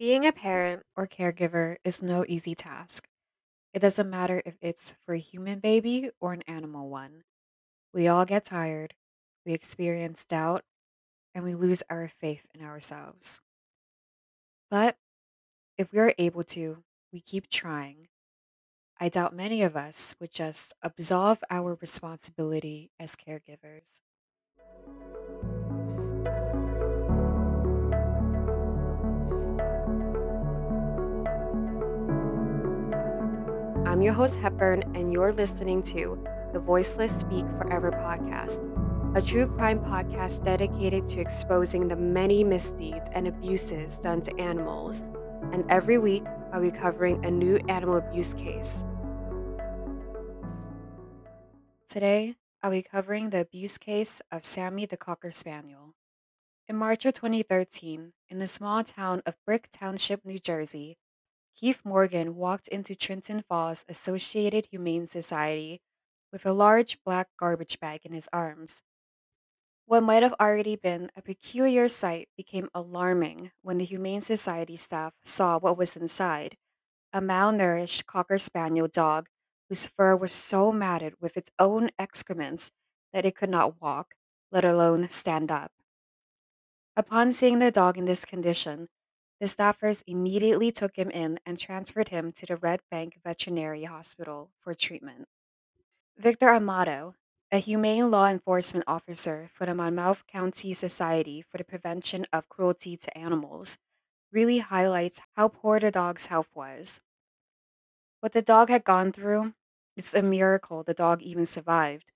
Being a parent or caregiver is no easy task. It doesn't matter if it's for a human baby or an animal one. We all get tired, we experience doubt, and we lose our faith in ourselves. But if we are able to, we keep trying. I doubt many of us would just absolve our responsibility as caregivers. I'm your host, Hepburn, and you're listening to the Voiceless Speak Forever podcast, a true crime podcast dedicated to exposing the many misdeeds and abuses done to animals. And every week, I'll be covering a new animal abuse case. Today, I'll be covering the abuse case of Sammy the Cocker Spaniel. In March of 2013, in the small town of Brick Township, New Jersey, Keith Morgan walked into Tinton Falls Associated Humane Society with a large black garbage bag in his arms. What might have already been a peculiar sight became alarming when the Humane Society staff saw what was inside a malnourished Cocker Spaniel dog whose fur was so matted with its own excrements that it could not walk, let alone stand up. Upon seeing the dog in this condition, the staffers immediately took him in and transferred him to the Red Bank Veterinary Hospital for treatment. Victor Amato, a humane law enforcement officer for the Monmouth County Society for the Prevention of Cruelty to Animals, really highlights how poor the dog's health was. What the dog had gone through, it's a miracle the dog even survived.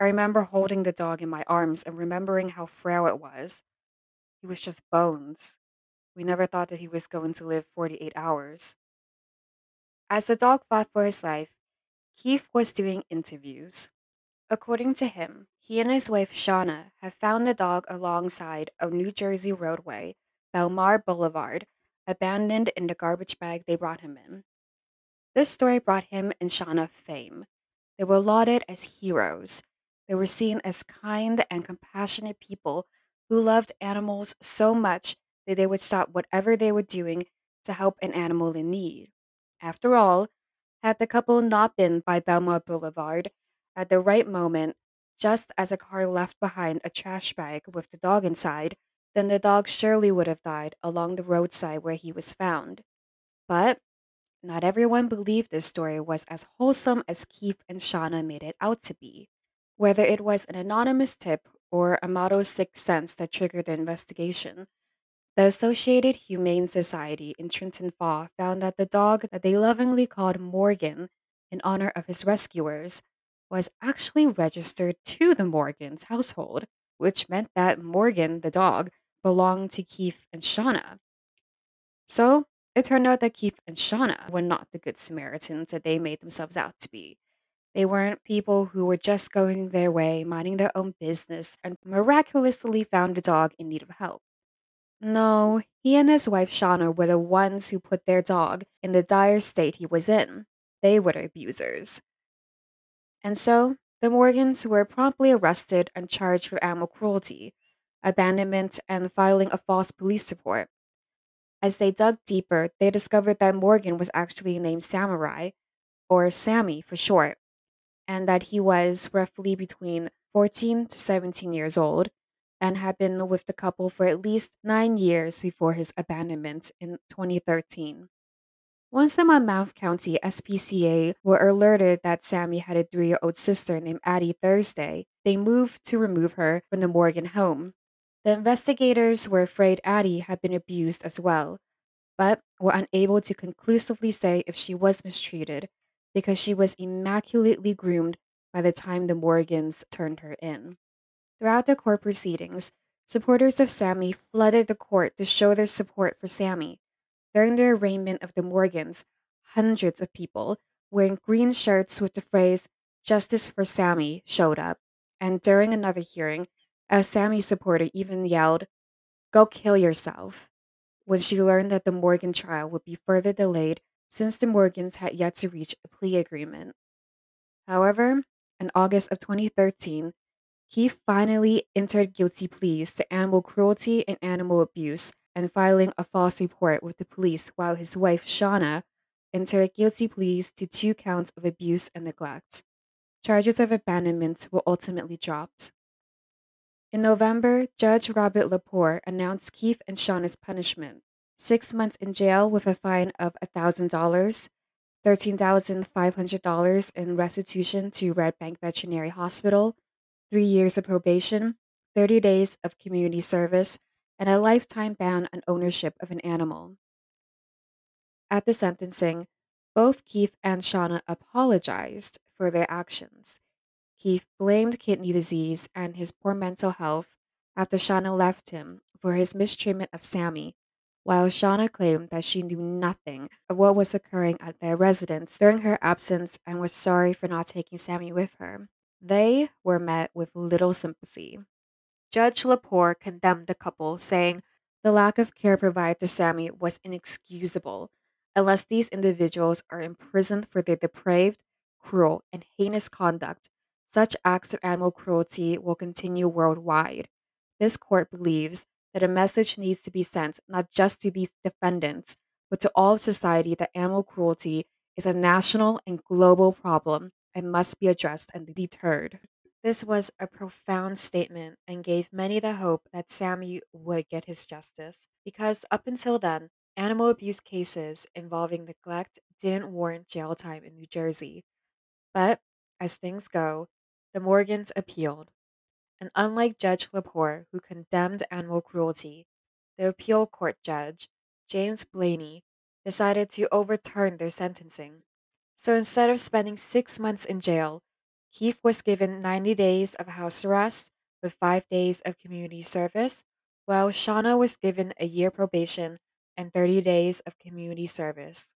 I remember holding the dog in my arms and remembering how frail it was. He was just bones. We never thought that he was going to live 48 hours. As the dog fought for his life, Keith was doing interviews. According to him, he and his wife Shauna have found the dog alongside a New Jersey roadway, Belmar Boulevard, abandoned in the garbage bag they brought him in. This story brought him and Shauna fame. They were lauded as heroes. They were seen as kind and compassionate people who loved animals so much that they would stop whatever they were doing to help an animal in need. After all, had the couple not been by Belmont Boulevard at the right moment, just as a car left behind a trash bag with the dog inside, then the dog surely would have died along the roadside where he was found. But not everyone believed this story was as wholesome as Keith and Shauna made it out to be. Whether it was an anonymous tip or Amato's sixth sense that triggered the investigation, the Associated Humane Society in Tinton Falls found that the dog that they lovingly called Morgan in honor of his rescuers was actually registered to the Morgan's household, which meant that Morgan, the dog, belonged to Keith and Shauna. So it turned out that Keith and Shauna were not the good Samaritans that they made themselves out to be. They weren't people who were just going their way, minding their own business, and miraculously found a dog in need of help. No, he and his wife Shauna were the ones who put their dog in the dire state he was in. They were the abusers. And so, the Morgans were promptly arrested and charged with animal cruelty, abandonment, and filing a false police report. As they dug deeper, they discovered that Morgan was actually named Samurai, or Sammy for short, and that he was roughly between 14 to 17 years old and had been with the couple for at least nine years before his abandonment in 2013. Once the Monmouth County SPCA were alerted that Sammy had a three year old sister named Addie Thursday, they moved to remove her from the Morgan home. The investigators were afraid Addie had been abused as well, but were unable to conclusively say if she was mistreated because she was immaculately groomed by the time the Morgans turned her in. Throughout the court proceedings, supporters of Sammy flooded the court to show their support for Sammy. During the arraignment of the Morgans, hundreds of people wearing green shirts with the phrase Justice for Sammy showed up. And during another hearing, a Sammy supporter even yelled, Go kill yourself, when she learned that the Morgan trial would be further delayed since the Morgans had yet to reach a plea agreement. However, in August of 2013, he finally entered guilty pleas to animal cruelty and animal abuse and filing a false report with the police while his wife, Shauna, entered guilty pleas to two counts of abuse and neglect. Charges of abandonment were ultimately dropped. In November, Judge Robert Lepore announced Keith and Shauna's punishment six months in jail with a fine of $1,000, $13,500 in restitution to Red Bank Veterinary Hospital, three years of probation, 30 days of community service, and a lifetime ban on ownership of an animal. At the sentencing, both Keith and Shauna apologized for their actions. Keith blamed kidney disease and his poor mental health after Shauna left him for his mistreatment of Sammy, while Shauna claimed that she knew nothing of what was occurring at their residence during her absence and was sorry for not taking Sammy with her. They were met with little sympathy. Judge Lepore condemned the couple, saying the lack of care provided to Sammy was inexcusable unless these individuals are imprisoned for their depraved, cruel, and heinous conduct. Such acts of animal cruelty will continue worldwide. This court believes that a message needs to be sent not just to these defendants, but to all of society that animal cruelty is a national and global problem and must be addressed and deterred. This was a profound statement and gave many the hope that Sammy would get his justice, because up until then, animal abuse cases involving neglect didn't warrant jail time in New Jersey. But as things go, the Morgans appealed. And unlike Judge Lepore, who condemned animal cruelty, the appeal court judge, James Blaney, decided to overturn their sentencing. So instead of spending six months in jail, Keith was given 90 days of house arrest with five days of community service, while Shauna was given a year probation and 30 days of community service.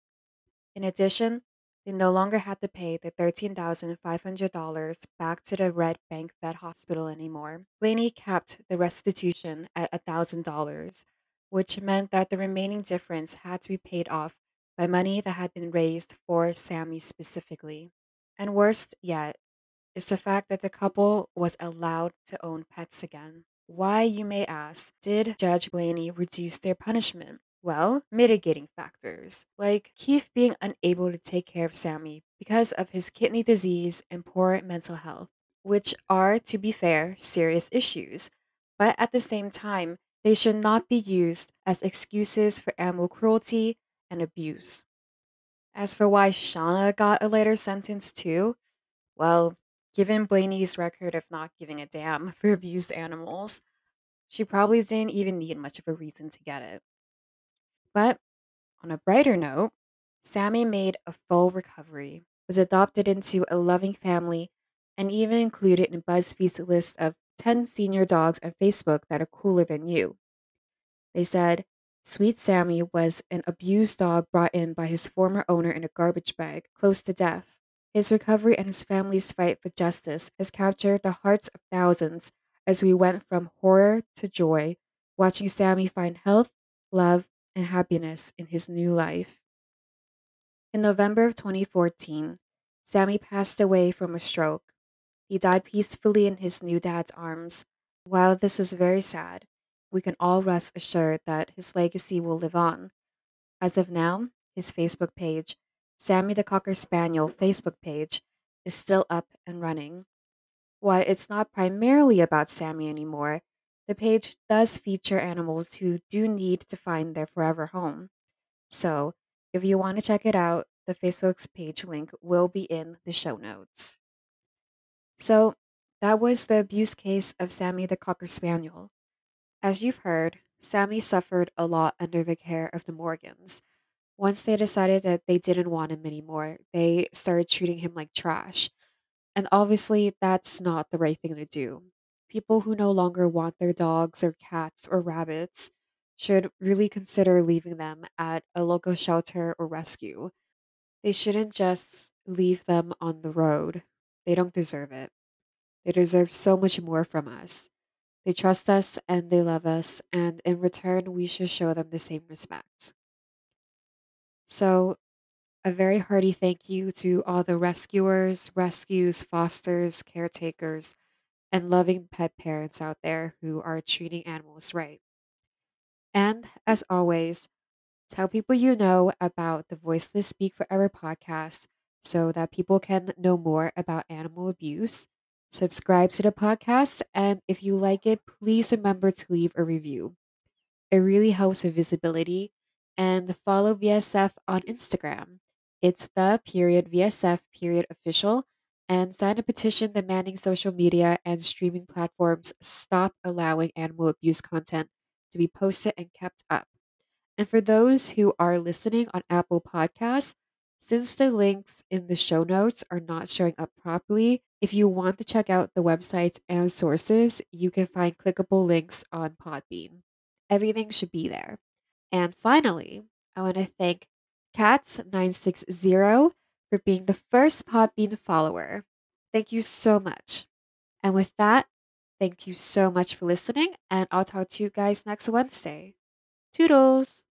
In addition, they no longer had to pay the $13,500 back to the Red Bank Vet Hospital anymore. Blaney kept the restitution at $1,000, which meant that the remaining difference had to be paid off by money that had been raised for Sammy specifically. And worst yet is the fact that the couple was allowed to own pets again. Why, you may ask, did Judge Blaney reduce their punishment? Well, mitigating factors, like Keith being unable to take care of Sammy because of his kidney disease and poor mental health, which are, to be fair, serious issues. But at the same time, they should not be used as excuses for animal cruelty and abuse. As for why Shauna got a later sentence too, well, given Blaney's record of not giving a damn for abused animals, she probably didn't even need much of a reason to get it. But on a brighter note, Sammy made a full recovery, was adopted into a loving family, and even included in BuzzFeed's list of 10 senior dogs on Facebook that are cooler than you. They said, Sweet Sammy was an abused dog brought in by his former owner in a garbage bag, close to death. His recovery and his family's fight for justice has captured the hearts of thousands as we went from horror to joy, watching Sammy find health, love, and happiness in his new life. In November of 2014, Sammy passed away from a stroke. He died peacefully in his new dad's arms. While this is very sad, we can all rest assured that his legacy will live on. As of now, his Facebook page, Sammy the Cocker Spaniel Facebook page, is still up and running. While it's not primarily about Sammy anymore, the page does feature animals who do need to find their forever home. So, if you want to check it out, the Facebook's page link will be in the show notes. So, that was the abuse case of Sammy the Cocker Spaniel. As you've heard, Sammy suffered a lot under the care of the Morgans. Once they decided that they didn't want him anymore, they started treating him like trash. And obviously, that's not the right thing to do people who no longer want their dogs or cats or rabbits should really consider leaving them at a local shelter or rescue. They shouldn't just leave them on the road. They don't deserve it. They deserve so much more from us. They trust us and they love us, and in return, we should show them the same respect. So, a very hearty thank you to all the rescuers, rescues, fosters, caretakers, and loving pet parents out there who are treating animals right. And as always, tell people you know about the Voiceless Speak Forever podcast so that people can know more about animal abuse. Subscribe to the podcast, and if you like it, please remember to leave a review. It really helps with visibility. And follow VSF on Instagram. It's the period VSF period official. And sign a petition demanding social media and streaming platforms stop allowing animal abuse content to be posted and kept up. And for those who are listening on Apple Podcasts, since the links in the show notes are not showing up properly, if you want to check out the websites and sources, you can find clickable links on Podbean. Everything should be there. And finally, I want to thank Cats960 for being the first Podbean follower. Thank you so much. And with that, thank you so much for listening, and I'll talk to you guys next Wednesday. Toodles!